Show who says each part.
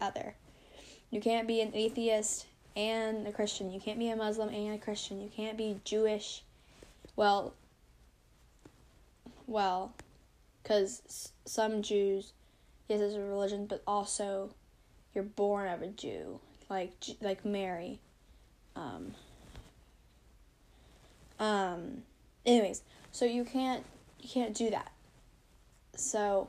Speaker 1: other. You can't be an atheist and a Christian. You can't be a Muslim and a Christian. You can't be Jewish. Well, well, because some Jews, yes, it's a religion, but also you're born of a Jew, like like Mary. Um. Um. Anyways, so you can't you can't do that. So